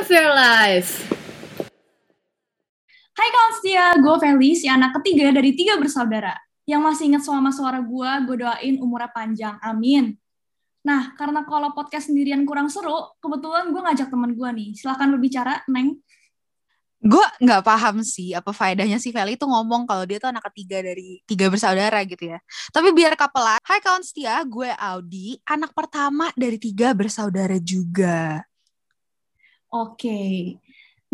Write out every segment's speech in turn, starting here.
Of Your Life. Hai kawan setia, gue Feli, si anak ketiga dari tiga bersaudara. Yang masih ingat sama suara gue, gue doain umurnya panjang. Amin. Nah, karena kalau podcast sendirian kurang seru, kebetulan gue ngajak temen gue nih. Silahkan berbicara, Neng. gue nggak paham sih apa faedahnya si Feli itu ngomong kalau dia tuh anak ketiga dari tiga bersaudara gitu ya. Tapi biar kapelan, hai kawan setia, gue Audi, anak pertama dari tiga bersaudara juga. Oke.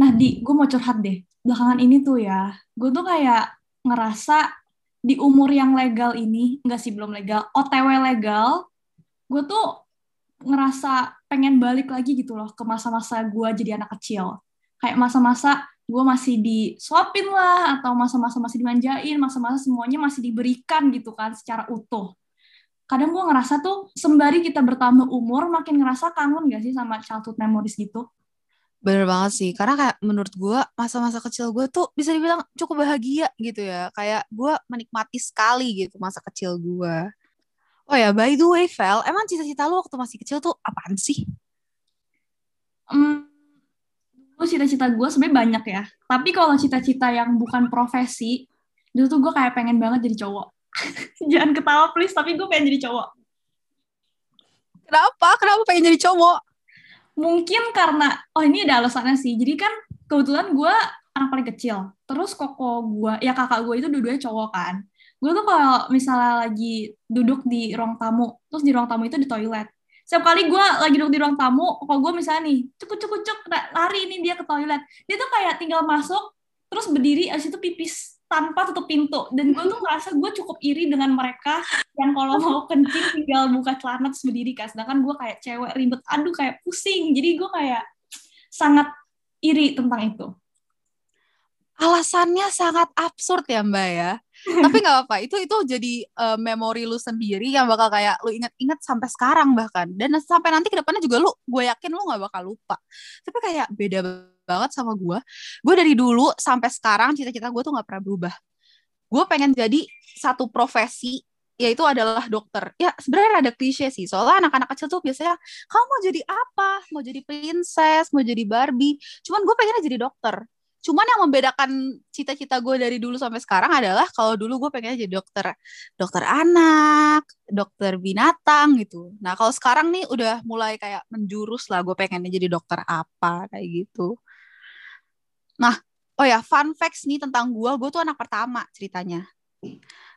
Nah, Di, gue mau curhat deh. Belakangan ini tuh ya, gue tuh kayak ngerasa di umur yang legal ini, enggak sih belum legal, OTW legal, gue tuh ngerasa pengen balik lagi gitu loh ke masa-masa gue jadi anak kecil. Kayak masa-masa gue masih disuapin lah, atau masa-masa masih dimanjain, masa-masa semuanya masih diberikan gitu kan secara utuh. Kadang gue ngerasa tuh sembari kita bertambah umur, makin ngerasa kangen gak sih sama childhood memories gitu? Bener banget sih, karena kayak menurut gue masa-masa kecil gue tuh bisa dibilang cukup bahagia gitu ya. Kayak gue menikmati sekali gitu masa kecil gue. Oh ya, by the way, Vel, emang cita-cita lu waktu masih kecil tuh apaan sih? Hmm, dulu cita-cita gue sebenarnya banyak ya. Tapi kalau cita-cita yang bukan profesi, dulu tuh gue kayak pengen banget jadi cowok. Jangan ketawa please, tapi gue pengen jadi cowok. Kenapa? Kenapa pengen jadi cowok? Mungkin karena, oh ini ada alasannya sih. Jadi kan kebetulan gue anak paling kecil. Terus koko gue, ya kakak gue itu dua-duanya cowok kan. Gue tuh kalau misalnya lagi duduk di ruang tamu, terus di ruang tamu itu di toilet. Setiap kali gue lagi duduk di ruang tamu, kok gue misalnya nih, cuk cuk cuk lari ini dia ke toilet. Dia tuh kayak tinggal masuk, terus berdiri, abis itu pipis tanpa tutup pintu. Dan gue tuh ngerasa gue cukup iri dengan mereka yang kalau mau kencing tinggal buka celana terus berdiri kan sedangkan gue kayak cewek ribet aduh kayak pusing. Jadi gue kayak sangat iri tentang itu. Alasannya sangat absurd ya mbak ya. Tapi nggak apa itu itu jadi uh, memori lu sendiri yang bakal kayak lu inget-inget sampai sekarang bahkan. Dan sampai nanti ke depannya juga lu gue yakin lu nggak bakal lupa. Tapi kayak beda banget sama gue gue dari dulu sampai sekarang cita-cita gue tuh nggak pernah berubah gue pengen jadi satu profesi yaitu adalah dokter. Ya sebenarnya ada klise sih, soalnya anak-anak kecil tuh biasanya kamu mau jadi apa? Mau jadi princess, mau jadi Barbie. Cuman gue pengennya jadi dokter. Cuman yang membedakan cita-cita gue dari dulu sampai sekarang adalah kalau dulu gue pengennya jadi dokter, dokter anak, dokter binatang gitu. Nah kalau sekarang nih udah mulai kayak menjurus lah, gue pengennya jadi dokter apa kayak gitu. Nah, oh ya, fun facts nih tentang gue, gue tuh anak pertama ceritanya.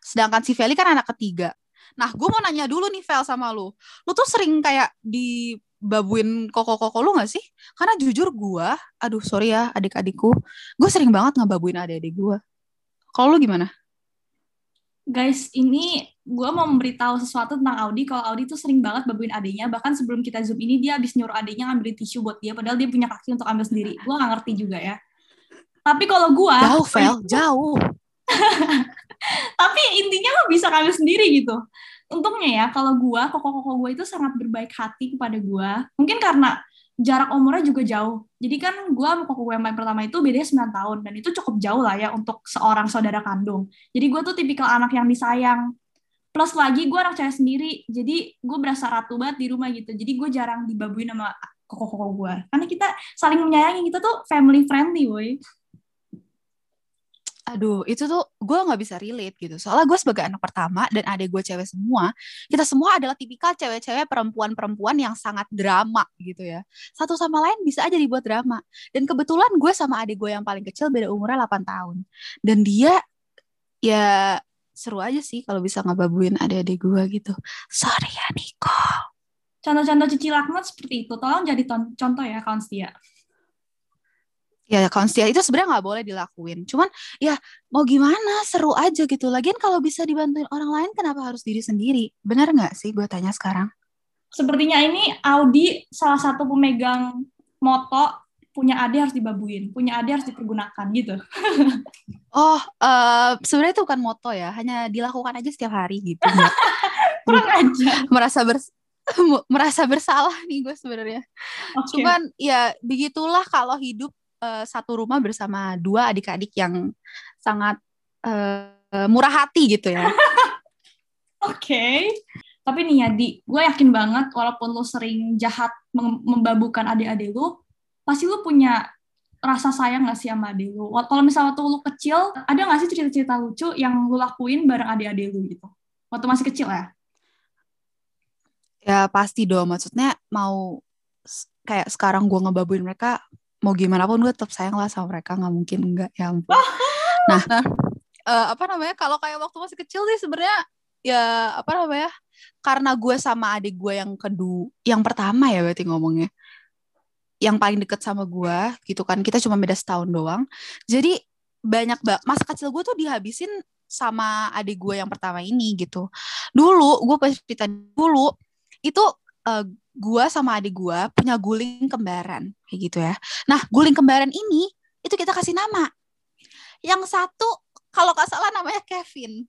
Sedangkan si Feli kan anak ketiga. Nah, gue mau nanya dulu nih, Vel, sama lu. Lu tuh sering kayak dibabuin koko-koko lu gak sih? Karena jujur gue, aduh sorry ya adik-adikku, gue sering banget ngebabuin adik-adik gue. Kalau lu gimana? Guys, ini gue mau memberitahu sesuatu tentang Audi. Kalau Audi tuh sering banget babuin adiknya. Bahkan sebelum kita zoom ini, dia habis nyuruh adiknya ngambil tisu buat dia. Padahal dia punya kaki untuk ambil sendiri. Gue gak ngerti juga ya. Tapi kalau gue... Jauh, Vel. Jauh. Tapi intinya lo bisa ngambil sendiri gitu. Untungnya ya, kalau gue, koko-koko gue itu sangat berbaik hati kepada gue. Mungkin karena jarak umurnya juga jauh. Jadi kan gue sama koko gue yang pertama itu bedanya 9 tahun. Dan itu cukup jauh lah ya untuk seorang saudara kandung. Jadi gue tuh tipikal anak yang disayang. Plus lagi gue anak cewek sendiri. Jadi gue berasa ratu banget di rumah gitu. Jadi gue jarang dibabuin sama koko-koko gue. Karena kita saling menyayangi. Kita tuh family friendly, boy aduh itu tuh gue nggak bisa relate gitu. Soalnya gue sebagai anak pertama dan adik gue cewek semua kita semua adalah tipikal cewek-cewek perempuan-perempuan yang sangat drama gitu ya. Satu sama lain bisa aja dibuat drama. Dan kebetulan gue sama adik gue yang paling kecil beda umurnya 8 tahun. Dan dia ya seru aja sih kalau bisa ngebabuin adik-adik gue gitu. Sorry ya Niko. Contoh-contoh cici laknat seperti itu. Tolong jadi contoh ya kawan setia ya konsia itu sebenarnya nggak boleh dilakuin. Cuman ya mau gimana seru aja gitu. Lagian kalau bisa dibantuin orang lain kenapa harus diri sendiri? Benar nggak sih gue tanya sekarang? Sepertinya ini Audi salah satu pemegang moto punya adik harus dibabuin punya adik harus dipergunakan gitu. Oh uh, sebenarnya itu bukan moto ya hanya dilakukan aja setiap hari gitu. Kurang aja. merasa bers merasa bersalah nih gue sebenarnya. Okay. cuman ya begitulah kalau hidup uh, satu rumah bersama dua adik-adik yang sangat uh, murah hati gitu ya. Oke. Okay. Tapi nih ya, Di, gue yakin banget walaupun lu sering jahat mem- membabukan adik-adik lu, pasti lu punya rasa sayang gak sih sama adik lu? Wa- Kalau misalnya waktu lu kecil, ada gak sih cerita-cerita lucu yang lu lakuin bareng adik-adik lu gitu? Waktu masih kecil ya? Ya pasti dong, maksudnya mau kayak sekarang gue ngebabuin mereka, mau gimana pun gue tetap sayang lah sama mereka, nggak mungkin enggak ya ampun. Nah, eh, apa namanya? Kalau kayak waktu masih kecil sih sebenarnya ya apa namanya? Karena gue sama adik gue yang kedua, yang pertama ya berarti ngomongnya, yang paling deket sama gue gitu kan, kita cuma beda setahun doang. Jadi banyak banget masa kecil gue tuh dihabisin sama adik gue yang pertama ini gitu. Dulu gue pas cerita dulu itu eh, gua sama adik gua punya guling kembaran kayak gitu ya. Nah, guling kembaran ini itu kita kasih nama. Yang satu kalau nggak salah namanya Kevin.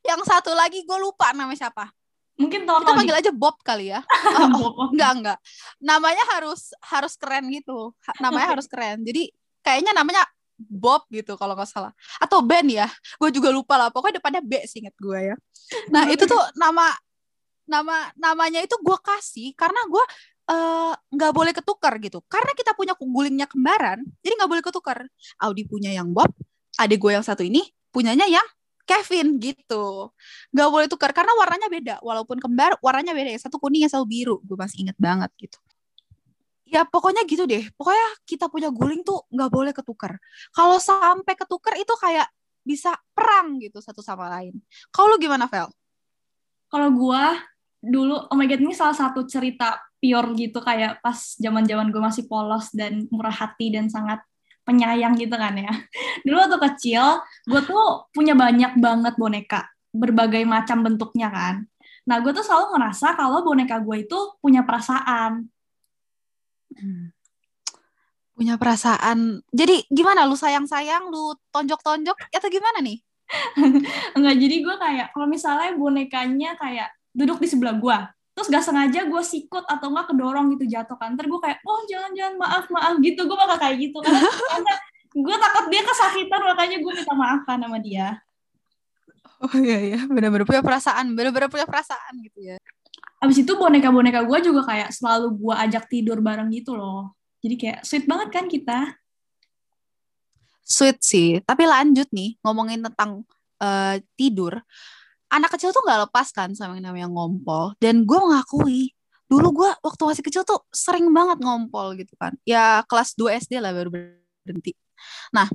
Yang satu lagi gue lupa namanya siapa. Mungkin Kita Toto panggil aja Bob kali ya. Oh, oh, Bob. enggak enggak. Namanya harus harus keren gitu. Namanya harus keren. Jadi kayaknya namanya Bob gitu kalau nggak salah. Atau Ben ya. Gue juga lupa lah. Pokoknya depannya B singkat gue ya. Nah itu tuh nama nama namanya itu gue kasih karena gue eh, nggak boleh ketukar gitu. Karena kita punya gulingnya kembaran, jadi nggak boleh ketukar. Audi punya yang Bob, adik gue yang satu ini punyanya yang Kevin gitu. Nggak boleh tukar karena warnanya beda. Walaupun kembar, warnanya beda. Yang satu kuning, yang satu biru. Gue masih inget banget gitu. Ya pokoknya gitu deh. Pokoknya kita punya guling tuh nggak boleh ketukar. Kalau sampai ketukar itu kayak bisa perang gitu satu sama lain. Kalau lu gimana, Vel? Kalau gua dulu, oh my god, ini salah satu cerita pure gitu kayak pas zaman-zaman gue masih polos dan murah hati dan sangat penyayang gitu kan ya. Dulu waktu kecil, gue tuh punya banyak banget boneka, berbagai macam bentuknya kan. Nah, gue tuh selalu ngerasa kalau boneka gue itu punya perasaan. Hmm. Punya perasaan. Jadi gimana lu sayang-sayang, lu tonjok-tonjok atau gimana nih? Enggak, jadi gue kayak, kalau misalnya bonekanya kayak duduk di sebelah gue, terus gak sengaja gue sikut atau enggak kedorong gitu jatuh kan, ntar gue kayak, oh jangan-jangan maaf, maaf gitu, gue bakal kayak gitu. Karena, karena gue takut dia kesakitan, makanya gue minta maaf kan sama dia. Oh iya iya, benar-benar punya perasaan, benar-benar punya perasaan gitu ya. Abis itu boneka-boneka gue juga kayak selalu gue ajak tidur bareng gitu loh. Jadi kayak sweet banget kan kita. Sweet sih, tapi lanjut nih ngomongin tentang eh, tidur. Anak kecil tuh nggak lepas kan sama yang namanya ngompol. Dan gue mengakui, dulu gue waktu masih kecil tuh sering banget ngompol gitu kan. Ya kelas 2 SD lah baru berhenti. Nah,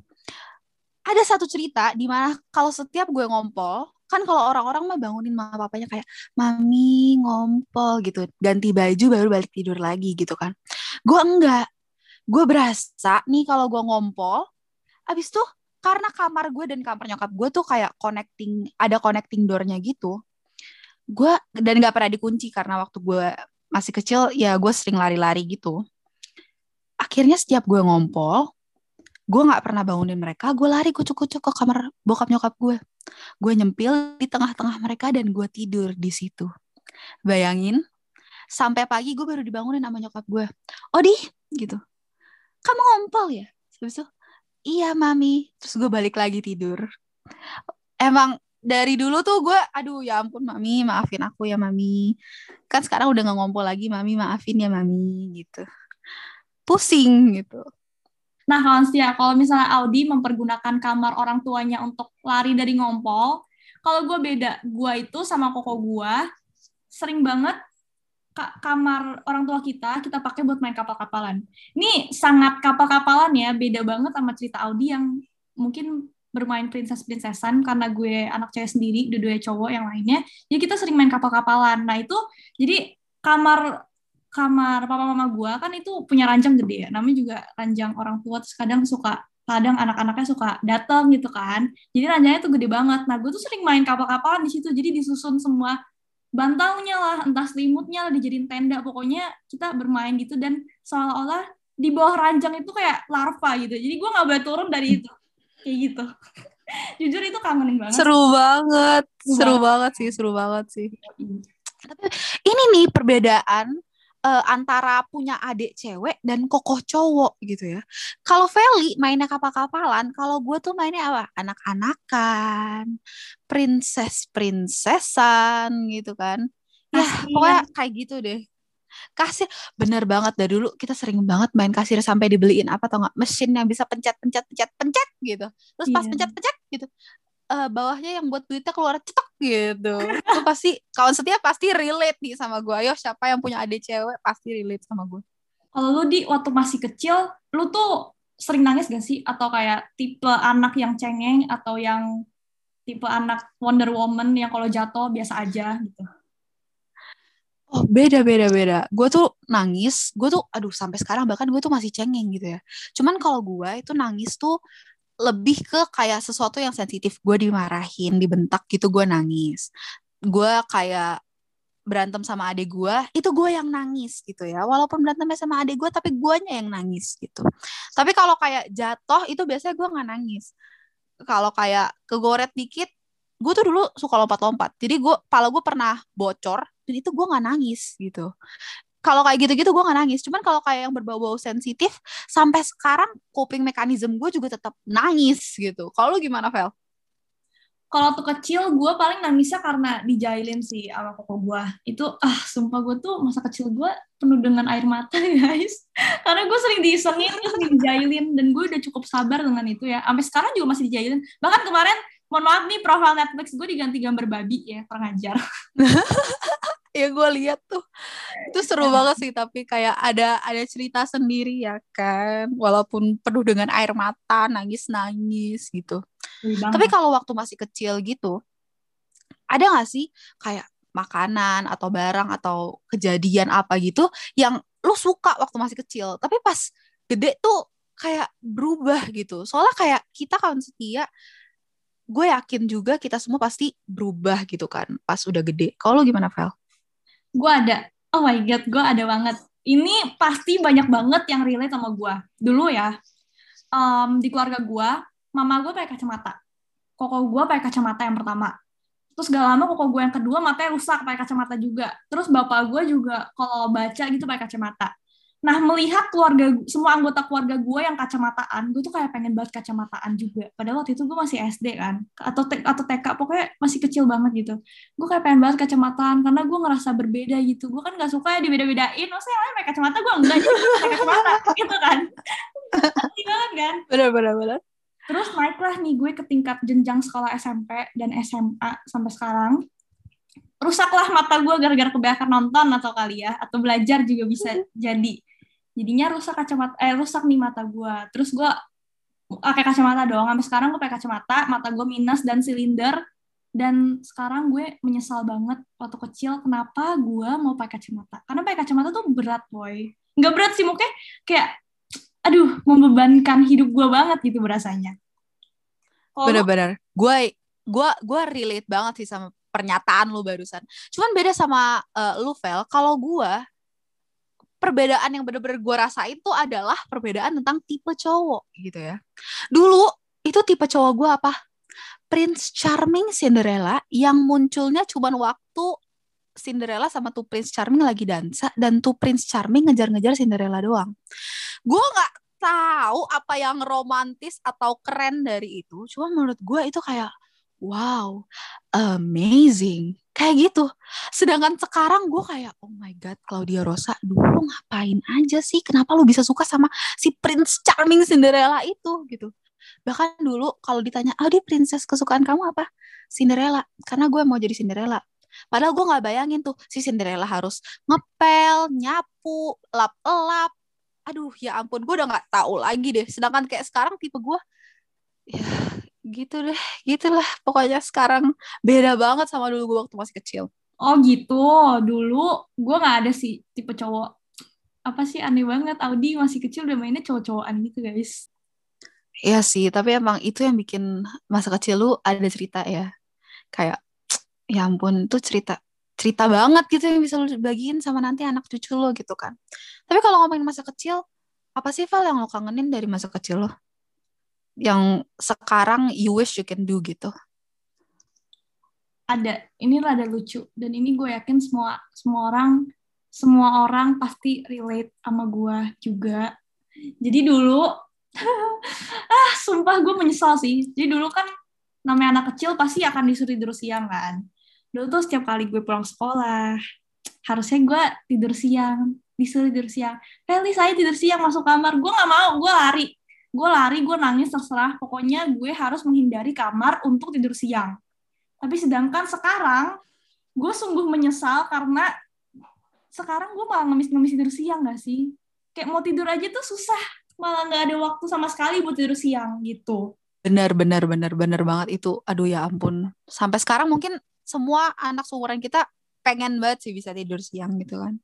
ada satu cerita di mana kalau setiap gue ngompol, kan kalau orang-orang mah bangunin mama papanya kayak mami ngompol gitu, ganti baju baru balik tidur lagi gitu kan. Gue enggak. Gue berasa nih kalau gue ngompol, abis tuh karena kamar gue dan kamar nyokap gue tuh kayak connecting, ada connecting doornya gitu. Gue dan gak pernah dikunci karena waktu gue masih kecil ya gue sering lari-lari gitu. Akhirnya setiap gue ngompol, gue nggak pernah bangunin mereka gue lari kucuk-kucuk ke kamar bokap nyokap gue. Gue nyempil di tengah-tengah mereka dan gue tidur di situ. Bayangin sampai pagi gue baru dibangunin sama nyokap gue. Odi gitu. Kamu ngompol ya? Habis iya mami. Terus gue balik lagi tidur. Emang dari dulu tuh gue aduh ya ampun mami. Maafin aku ya mami. Kan sekarang udah nggak ngompol lagi mami. Maafin ya mami gitu. Pusing gitu. Nah, Kanstia, kalau misalnya Audi mempergunakan kamar orang tuanya untuk lari dari ngompol, kalau gue beda, gue itu sama koko gue sering banget kamar orang tua kita kita pakai buat main kapal-kapalan. Ini sangat kapal-kapalan ya, beda banget sama cerita Audi yang mungkin bermain princess-princessan karena gue anak cewek sendiri, dua-duanya cowok yang lainnya. Jadi kita sering main kapal-kapalan. Nah, itu jadi kamar kamar papa mama gua kan itu punya ranjang gede ya namanya juga ranjang orang tua terus kadang suka kadang anak-anaknya suka datang gitu kan jadi ranjangnya tuh gede banget nah gue tuh sering main kapal-kapalan di situ jadi disusun semua bantalnya lah entah selimutnya lah dijadiin tenda. Pokoknya kita bermain gitu dan seolah-olah di bawah ranjang itu kayak larva gitu. Jadi gue nggak boleh turun dari itu. Kayak gitu. Jujur itu kangenin banget. Seru banget. Seru seru banget. sih seru banget sih. Tapi ini nih perbedaan eh, antara punya adik cewek dan kokoh cowok gitu ya. Kalau Feli mainnya kapal-kapalan, kalau gue tuh mainnya apa? Anak-anakan, princess-princessan gitu kan. ya Kasian. pokoknya kayak gitu deh kasir bener banget dari dulu kita sering banget main kasir sampai dibeliin apa tau nggak mesin yang bisa pencet pencet pencet pencet gitu terus pas Iya. pencet pencet gitu eh, bawahnya yang buat duitnya keluar cetok gitu itu pasti kawan setia pasti relate nih sama gue ayo siapa yang punya adik cewek pasti relate sama gue Kalau lu di waktu masih kecil, lu tuh sering nangis gak sih? Atau kayak tipe anak yang cengeng atau yang tipe anak Wonder Woman yang kalau jatuh biasa aja gitu? Oh beda beda beda. Gue tuh nangis, gue tuh aduh sampai sekarang bahkan gue tuh masih cengeng gitu ya. Cuman kalau gue itu nangis tuh lebih ke kayak sesuatu yang sensitif. Gue dimarahin, dibentak gitu gue nangis. Gue kayak berantem sama adik gue, itu gue yang nangis gitu ya. Walaupun berantemnya sama adik gue, tapi guanya yang nangis gitu. Tapi kalau kayak jatuh itu biasanya gue nggak nangis. Kalau kayak kegoret dikit, gue tuh dulu suka lompat-lompat. Jadi gue, pala gue pernah bocor dan itu gue nggak nangis gitu. Kalau kayak gitu-gitu gue nggak nangis. Cuman kalau kayak yang berbau-bau sensitif, sampai sekarang coping mekanisme gue juga tetap nangis gitu. Kalau lu gimana, Vel? Kalau waktu kecil, gue paling nangisnya karena dijailin sih sama koko gue. Itu, ah, sumpah gue tuh masa kecil gue penuh dengan air mata, guys. Karena gue sering diisengin, sering dijailin. Dan gue udah cukup sabar dengan itu ya. Sampai sekarang juga masih dijailin. Bahkan kemarin, mohon maaf nih, profil Netflix gue diganti gambar babi ya, kurang ya gue lihat tuh itu seru banget sih tapi kayak ada ada cerita sendiri ya kan? Walaupun penuh dengan air mata nangis nangis gitu tapi kalau waktu masih kecil gitu ada gak sih kayak makanan atau barang atau kejadian apa gitu yang lu suka waktu masih kecil tapi pas gede tuh kayak berubah gitu? Soalnya kayak kita kan setia gue yakin juga kita semua pasti berubah gitu kan pas udah gede. Kalau lu gimana Vel? Gue ada. Oh my god gue ada banget. Ini pasti banyak banget yang relate sama gue dulu ya em, di keluarga gue mama gue pakai kacamata. Koko gue pakai kacamata yang pertama. Terus gak lama koko gue yang kedua matanya rusak pakai kacamata juga. Terus bapak gue juga kalau baca gitu pakai kacamata nah melihat keluarga semua anggota keluarga gue yang kacamataan gue tuh kayak pengen banget kacamataan juga. Padahal waktu itu gue masih SD kan atau T- atau TK pokoknya masih kecil banget gitu. Gue kayak pengen banget kacamataan karena gue ngerasa berbeda gitu. Gue kan gak suka ya dibeda-bedain. Maksudnya yang lain pakai kacamata gue enggak gue pakai kacamata gitu kan. Pasti banget kan? Bener bener bener. Terus naiklah nih gue ke tingkat jenjang sekolah SMP dan SMA sampai sekarang. Rusaklah mata gue gara-gara kebanyakan nonton atau kali ya atau belajar juga bisa jadi jadinya rusak kacamata eh rusak nih mata gue terus gue pakai kacamata doang. Sampai sekarang gue pakai kacamata mata gue minus dan silinder. Dan sekarang gue menyesal banget waktu kecil kenapa gue mau pakai kacamata? Karena pakai kacamata tuh berat boy. Nggak berat sih mungkin kayak aduh membebankan hidup gue banget gitu berasanya. Bener-bener. Gue gue gue relate banget sih sama pernyataan lu barusan. Cuman beda sama eh, lu Vel. Kalau gue perbedaan yang bener-bener gue rasain tuh adalah perbedaan tentang tipe cowok gitu ya dulu itu tipe cowok gue apa Prince Charming Cinderella yang munculnya cuman waktu Cinderella sama tuh Prince Charming lagi dansa dan tuh Prince Charming ngejar-ngejar Cinderella doang. Gue nggak tahu apa yang romantis atau keren dari itu. Cuma menurut gue itu kayak wow, amazing. Kayak gitu. Sedangkan sekarang gue kayak oh my god Claudia Rosa dulu ngapain aja sih? Kenapa lu bisa suka sama si Prince Charming Cinderella itu gitu? Bahkan dulu kalau ditanya, oh dia princess kesukaan kamu apa? Cinderella. Karena gue mau jadi Cinderella. Padahal gue nggak bayangin tuh si Cinderella harus ngepel, nyapu, lap-lap. Aduh, ya ampun, gue udah nggak tahu lagi deh. Sedangkan kayak sekarang tipe gue, ya gitu deh, gitulah. Pokoknya sekarang beda banget sama dulu gue waktu masih kecil. Oh gitu, dulu gue nggak ada sih tipe cowok. Apa sih aneh banget, Audi masih kecil udah mainnya cowok-cowokan gitu guys. Iya sih, tapi emang itu yang bikin masa kecil lu ada cerita ya. Kayak, ya ampun, itu cerita cerita banget gitu yang bisa lu bagiin sama nanti anak cucu lo gitu kan. Tapi kalau ngomongin masa kecil, apa sih Val yang lo kangenin dari masa kecil lo? Yang sekarang you wish you can do gitu. Ada, ini rada lucu dan ini gue yakin semua semua orang semua orang pasti relate sama gue juga. Jadi dulu, ah sumpah gue menyesal sih. Jadi dulu kan namanya anak kecil pasti akan disuruh tidur siang kan. Dulu tuh setiap kali gue pulang sekolah, harusnya gue tidur siang disuruh tidur siang Feli saya tidur siang masuk kamar gue nggak mau gue lari gue lari gue nangis terserah pokoknya gue harus menghindari kamar untuk tidur siang tapi sedangkan sekarang gue sungguh menyesal karena sekarang gue malah ngemis-ngemis tidur siang gak sih kayak mau tidur aja tuh susah malah nggak ada waktu sama sekali buat tidur siang gitu Bener, bener, bener, bener banget itu. Aduh ya ampun. Sampai sekarang mungkin semua anak seumuran kita pengen banget sih bisa tidur siang gitu kan.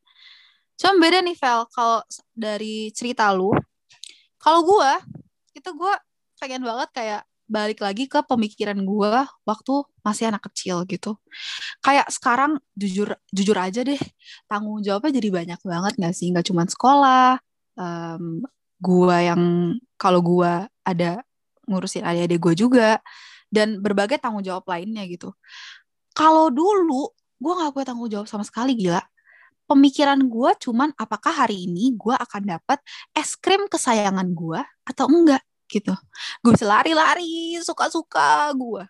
Cuma beda nih Vel, kalau dari cerita lu, kalau gue, itu gue pengen banget kayak balik lagi ke pemikiran gue waktu masih anak kecil gitu. Kayak sekarang jujur jujur aja deh, tanggung jawabnya jadi banyak banget gak sih? Gak cuma sekolah, um, gue yang kalau gue ada ngurusin adik-adik gue juga dan berbagai tanggung jawab lainnya gitu. Kalau dulu gue nggak punya tanggung jawab sama sekali gila. Pemikiran gue cuman apakah hari ini gue akan dapat es krim kesayangan gue atau enggak gitu. Gue bisa lari-lari suka-suka gue.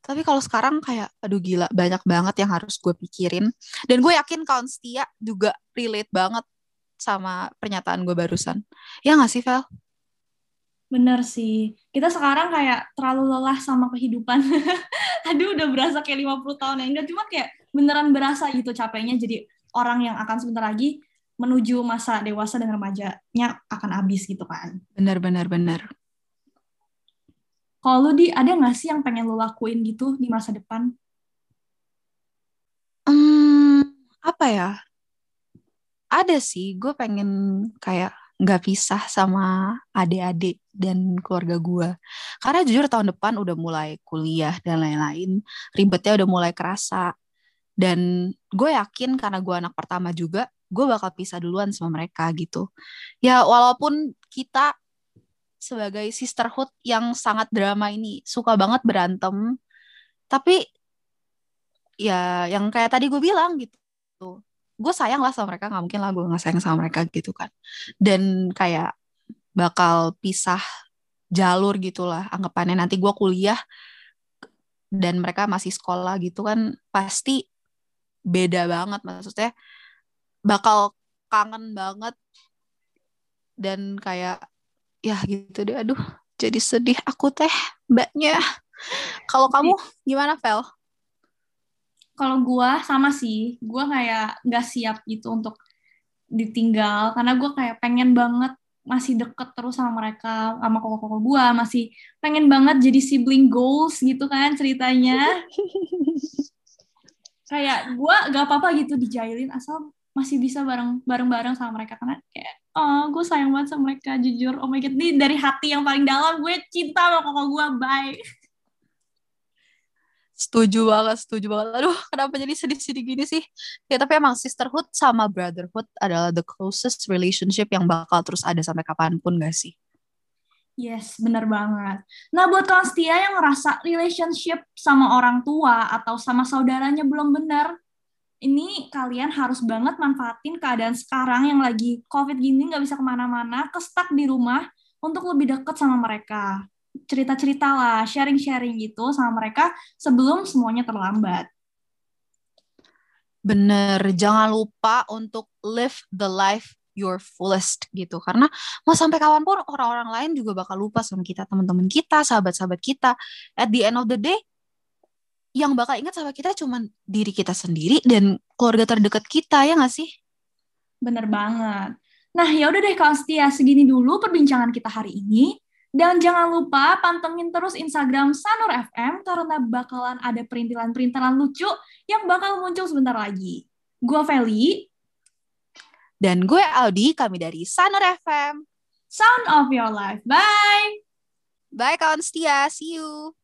Tapi kalau sekarang kayak aduh gila banyak banget yang harus gue pikirin dan gue yakin kawan setia juga relate banget sama pernyataan gue barusan. Ya nggak sih Vel? Bener sih. Kita sekarang kayak terlalu lelah sama kehidupan. Aduh, udah berasa kayak 50 tahun ya. Enggak, cuma kayak beneran berasa gitu capeknya jadi orang yang akan sebentar lagi menuju masa dewasa dan remajanya akan habis gitu kan. Bener, bener, bener. Kalau lu di, ada nggak sih yang pengen lu lakuin gitu di masa depan? Hmm, apa ya? Ada sih, gue pengen kayak nggak pisah sama adik-adik dan keluarga gue. Karena jujur tahun depan udah mulai kuliah dan lain-lain, ribetnya udah mulai kerasa. Dan gue yakin karena gue anak pertama juga, gue bakal pisah duluan sama mereka gitu. Ya walaupun kita sebagai sisterhood yang sangat drama ini suka banget berantem, tapi ya yang kayak tadi gue bilang gitu gue sayang lah sama mereka nggak mungkin lah gue nggak sayang sama mereka gitu kan dan kayak bakal pisah jalur gitulah anggapannya nanti gue kuliah dan mereka masih sekolah gitu kan pasti beda banget. Maksudnya bakal kangen banget dan kayak ya gitu deh aduh jadi sedih aku teh mbaknya. Kalau kamu gimana Vel? kalau gue sama sih gue kayak nggak siap gitu untuk ditinggal karena gue kayak pengen banget masih deket terus sama mereka sama koko-koko gue masih pengen banget jadi sibling goals gitu kan ceritanya kayak gue gak apa-apa gitu dijailin asal masih bisa bareng bareng-bareng sama mereka karena kayak oh gue sayang banget sama mereka jujur oh my god ini dari hati yang paling dalam gue cinta sama koko gue bye Setuju banget, setuju banget. Aduh, kenapa jadi sedih-sedih gini sih? Ya, tapi emang sisterhood sama brotherhood adalah the closest relationship yang bakal terus ada sampai kapan pun gak sih? Yes, bener banget. Nah, buat kalian setia yang ngerasa relationship sama orang tua atau sama saudaranya belum bener, ini kalian harus banget manfaatin keadaan sekarang yang lagi COVID gini nggak bisa ke mana-mana, kestak di rumah untuk lebih deket sama mereka cerita-cerita lah, sharing-sharing gitu sama mereka sebelum semuanya terlambat. Bener, jangan lupa untuk live the life your fullest gitu. Karena mau sampai kawanpun orang-orang lain juga bakal lupa sama kita, teman-teman kita, sahabat-sahabat kita. At the end of the day, yang bakal ingat sama kita cuma diri kita sendiri dan keluarga terdekat kita, ya nggak sih? Bener banget. Nah, ya udah deh kawan setia, segini dulu perbincangan kita hari ini. Dan jangan lupa pantengin terus Instagram Sanur FM karena bakalan ada perintilan-perintilan lucu yang bakal muncul sebentar lagi. Gue Feli. Dan gue Audi, kami dari Sanur FM. Sound of your life. Bye! Bye kawan setia, see you!